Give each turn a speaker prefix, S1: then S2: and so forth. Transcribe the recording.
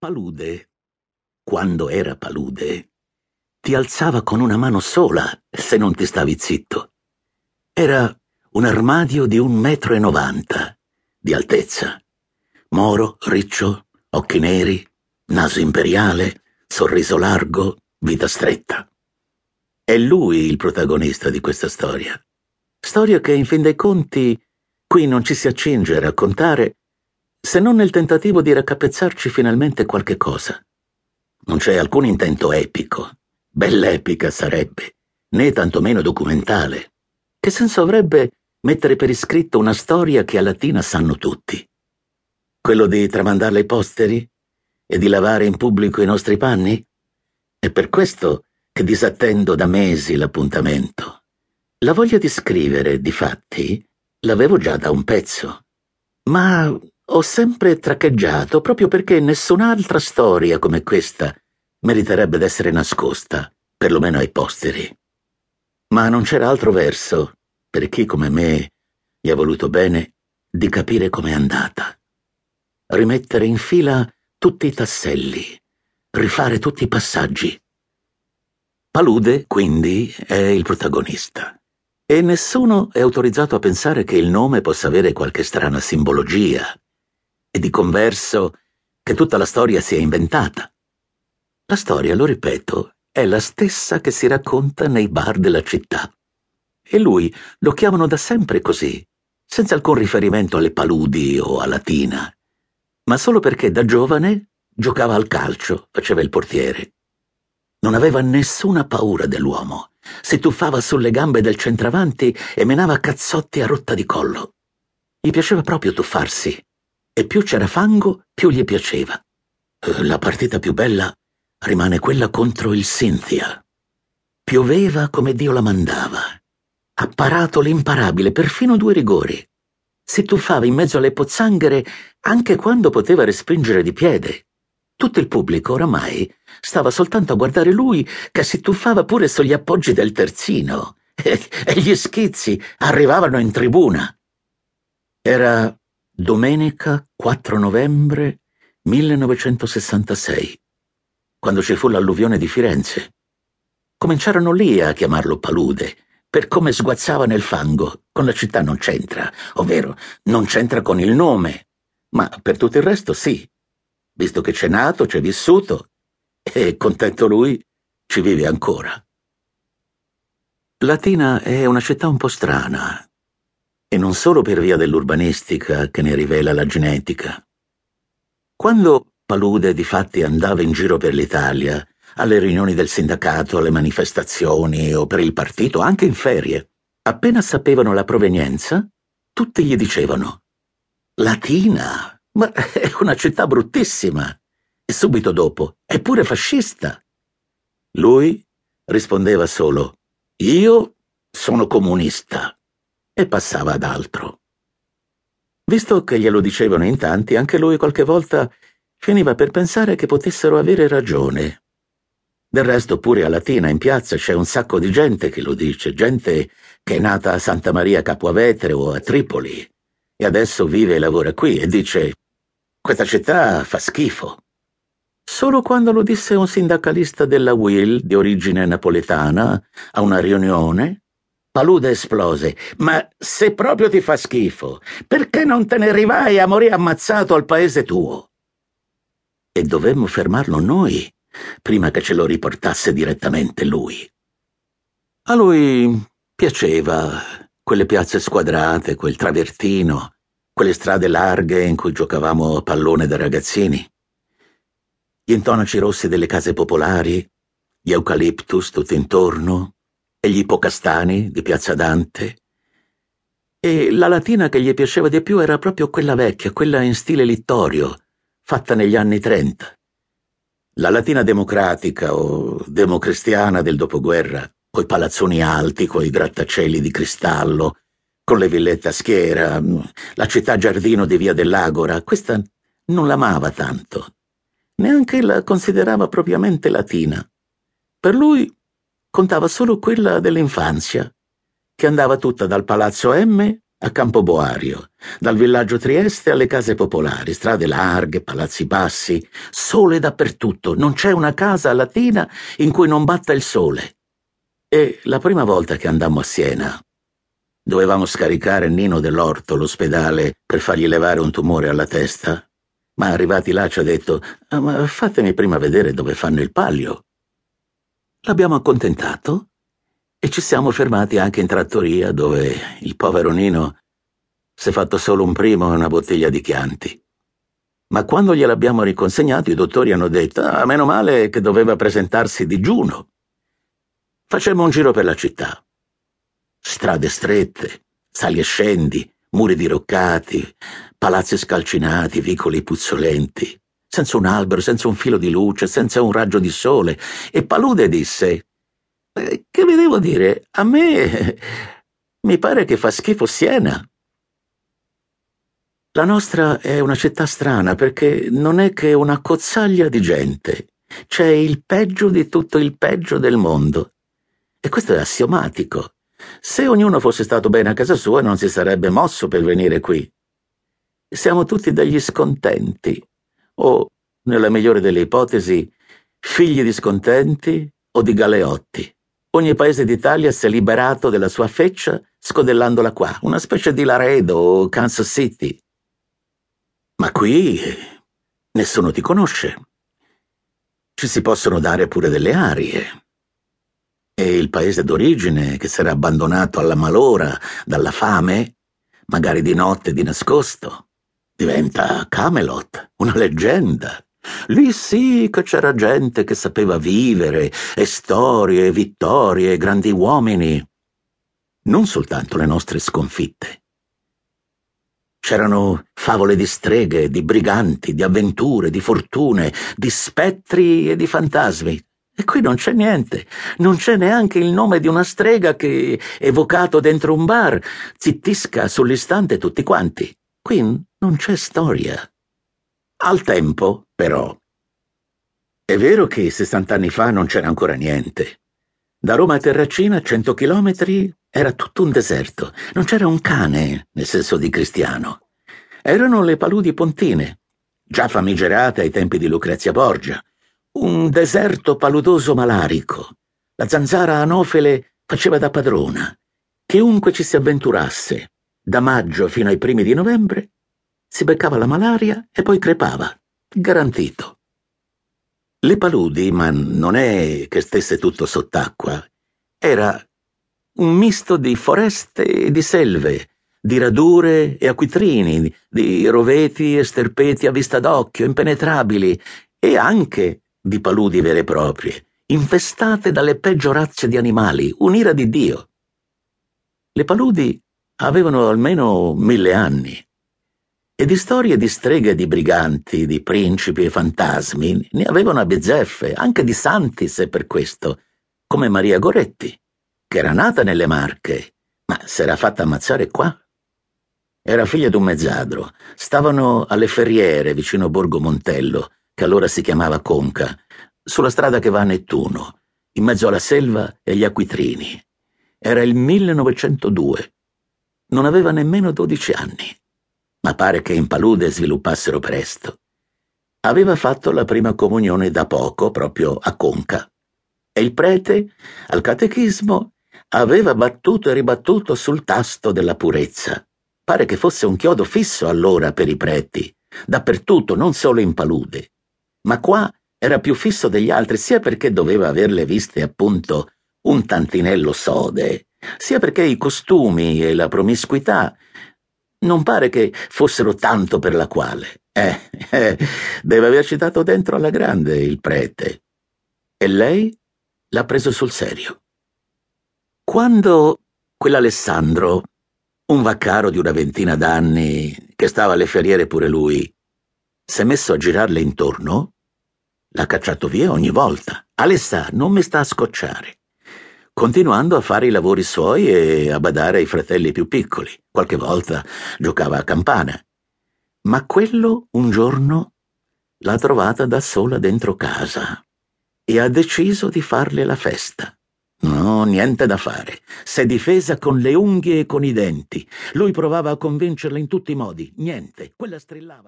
S1: Palude, quando era palude, ti alzava con una mano sola se non ti stavi zitto. Era un armadio di un metro e novanta di altezza. Moro, riccio, occhi neri, naso imperiale, sorriso largo, vita stretta. È lui il protagonista di questa storia. Storia che, in fin dei conti, qui non ci si accinge a raccontare se non nel tentativo di raccapezzarci finalmente qualche cosa. Non c'è alcun intento epico, bell'epica sarebbe, né tantomeno documentale. Che senso avrebbe mettere per iscritto una storia che a latina sanno tutti? Quello di tramandarla ai posteri? E di lavare in pubblico i nostri panni? È per questo che disattendo da mesi l'appuntamento. La voglia di scrivere, difatti, l'avevo già da un pezzo. Ma ho sempre traccheggiato proprio perché nessun'altra storia come questa meriterebbe d'essere nascosta, perlomeno ai posteri. Ma non c'era altro verso, per chi come me gli ha voluto bene, di capire com'è andata. Rimettere in fila tutti i tasselli, rifare tutti i passaggi. Palude, quindi, è il protagonista. E nessuno è autorizzato a pensare che il nome possa avere qualche strana simbologia e di converso che tutta la storia sia inventata. La storia, lo ripeto, è la stessa che si racconta nei bar della città. E lui lo chiamano da sempre così, senza alcun riferimento alle paludi o a Latina, ma solo perché da giovane giocava al calcio, faceva il portiere. Non aveva nessuna paura dell'uomo, si tuffava sulle gambe del centravanti e menava cazzotti a rotta di collo. Gli piaceva proprio tuffarsi e più c'era fango, più gli piaceva. Eh, la partita più bella rimane quella contro il Cynthia. Pioveva come Dio la mandava. Ha parato l'imparabile, perfino due rigori. Si tuffava in mezzo alle pozzanghere anche quando poteva respingere di piede. Tutto il pubblico oramai stava soltanto a guardare lui che si tuffava pure sugli appoggi del terzino e gli schizzi arrivavano in tribuna. Era Domenica 4 novembre 1966, quando ci fu l'alluvione di Firenze. Cominciarono lì a chiamarlo Palude, per come sguazzava nel fango. Con la città non c'entra, ovvero non c'entra con il nome, ma per tutto il resto sì, visto che c'è nato, c'è vissuto, e contento lui, ci vive ancora. Latina è una città un po' strana, e non solo per via dell'urbanistica che ne rivela la genetica. Quando Palude difatti andava in giro per l'Italia, alle riunioni del sindacato, alle manifestazioni o per il partito, anche in ferie, appena sapevano la provenienza, tutti gli dicevano Latina, ma è una città bruttissima. E subito dopo, è pure fascista. Lui rispondeva solo Io sono comunista e passava ad altro. Visto che glielo dicevano in tanti, anche lui qualche volta finiva per pensare che potessero avere ragione. Del resto pure a Latina in piazza c'è un sacco di gente che lo dice, gente che è nata a Santa Maria Capuavetere o a Tripoli e adesso vive e lavora qui e dice questa città fa schifo. Solo quando lo disse un sindacalista della Will di origine napoletana a una riunione, Palude esplose. Ma se proprio ti fa schifo, perché non te ne rivai a morire ammazzato al paese tuo? E dovemmo fermarlo noi, prima che ce lo riportasse direttamente lui. A lui piaceva quelle piazze squadrate, quel travertino, quelle strade larghe in cui giocavamo a pallone da ragazzini. Gli intonaci rossi delle case popolari, gli eucaliptus tutto intorno, e gli ipocastani di Piazza Dante. E la latina che gli piaceva di più era proprio quella vecchia, quella in stile littorio, fatta negli anni trenta. La latina democratica o democristiana del dopoguerra, coi palazzoni alti, coi grattacieli di cristallo, con le villette a schiera, la città giardino di Via dell'Agora, questa non l'amava tanto. Neanche la considerava propriamente latina. Per lui contava solo quella dell'infanzia, che andava tutta dal palazzo M a Campoboario, dal villaggio Trieste alle case popolari, strade larghe, palazzi bassi, sole dappertutto, non c'è una casa latina in cui non batta il sole. E la prima volta che andammo a Siena, dovevamo scaricare Nino dell'Orto, l'ospedale, per fargli levare un tumore alla testa, ma arrivati là ci ha detto ah, ma fatemi prima vedere dove fanno il palio. L'abbiamo accontentato e ci siamo fermati anche in trattoria dove il povero Nino si è fatto solo un primo e una bottiglia di Chianti. Ma quando gliel'abbiamo riconsegnato i dottori hanno detto ah, meno male che doveva presentarsi digiuno. Facemmo un giro per la città. Strade strette, sali e scendi, muri diroccati, palazzi scalcinati, vicoli puzzolenti, senza un albero, senza un filo di luce, senza un raggio di sole. E Palude disse: eh, Che vi devo dire? A me mi pare che fa schifo Siena. La nostra è una città strana perché non è che una cozzaglia di gente. C'è il peggio di tutto il peggio del mondo. E questo è assiomatico. Se ognuno fosse stato bene a casa sua non si sarebbe mosso per venire qui. Siamo tutti degli scontenti, o, nella migliore delle ipotesi, figli di scontenti o di galeotti. Ogni paese d'Italia si è liberato della sua feccia scodellandola qua, una specie di Laredo o Kansas City. Ma qui nessuno ti conosce. Ci si possono dare pure delle arie. E il paese d'origine, che sarà abbandonato alla malora, dalla fame, magari di notte di nascosto, diventa Camelot, una leggenda. Lì sì che c'era gente che sapeva vivere, e storie, vittorie, grandi uomini. Non soltanto le nostre sconfitte. C'erano favole di streghe, di briganti, di avventure, di fortune, di spettri e di fantasmi. E qui non c'è niente, non c'è neanche il nome di una strega che, evocato dentro un bar, zittisca sull'istante tutti quanti. Qui non c'è storia. Al tempo, però. È vero che sessant'anni fa non c'era ancora niente. Da Roma a Terracina, cento chilometri, era tutto un deserto. Non c'era un cane, nel senso di cristiano. Erano le paludi pontine, già famigerate ai tempi di Lucrezia Borgia, un deserto paludoso malarico. La zanzara anofele faceva da padrona. Chiunque ci si avventurasse, da maggio fino ai primi di novembre, si beccava la malaria e poi crepava. Garantito. Le paludi, ma non è che stesse tutto sott'acqua, era un misto di foreste e di selve, di radure e acquitrini, di roveti e sterpeti a vista d'occhio, impenetrabili, e anche di paludi vere e proprie, infestate dalle peggio razze di animali, un'ira di Dio. Le paludi avevano almeno mille anni. E di storie di streghe di briganti, di principi e fantasmi, ne avevano a bizzeffe, anche di santi se per questo, come Maria Goretti, che era nata nelle Marche, ma s'era fatta ammazzare qua. Era figlia di un mezzadro, stavano alle ferriere vicino Borgo Montello, che allora si chiamava Conca, sulla strada che va a Nettuno, in mezzo alla selva e agli acquitrini. Era il 1902. Non aveva nemmeno 12 anni, ma pare che in palude sviluppassero presto. Aveva fatto la prima comunione da poco, proprio a Conca. E il prete, al catechismo, aveva battuto e ribattuto sul tasto della purezza. Pare che fosse un chiodo fisso allora per i preti, dappertutto, non solo in palude ma qua era più fisso degli altri sia perché doveva averle viste appunto un tantinello sode, sia perché i costumi e la promiscuità non pare che fossero tanto per la quale. Eh, eh, deve averci dato dentro alla grande il prete. E lei l'ha preso sul serio. Quando quell'Alessandro, un vaccaro di una ventina d'anni, che stava alle ferriere pure lui, s'è messo a girarle intorno, l'ha cacciato via ogni volta. Alessà non mi sta a scocciare. Continuando a fare i lavori suoi e a badare ai fratelli più piccoli. Qualche volta giocava a campana. Ma quello un giorno l'ha trovata da sola dentro casa e ha deciso di farle la festa. No, niente da fare. S'è difesa con le unghie e con i denti. Lui provava a convincerla in tutti i modi. Niente. Quella strillava.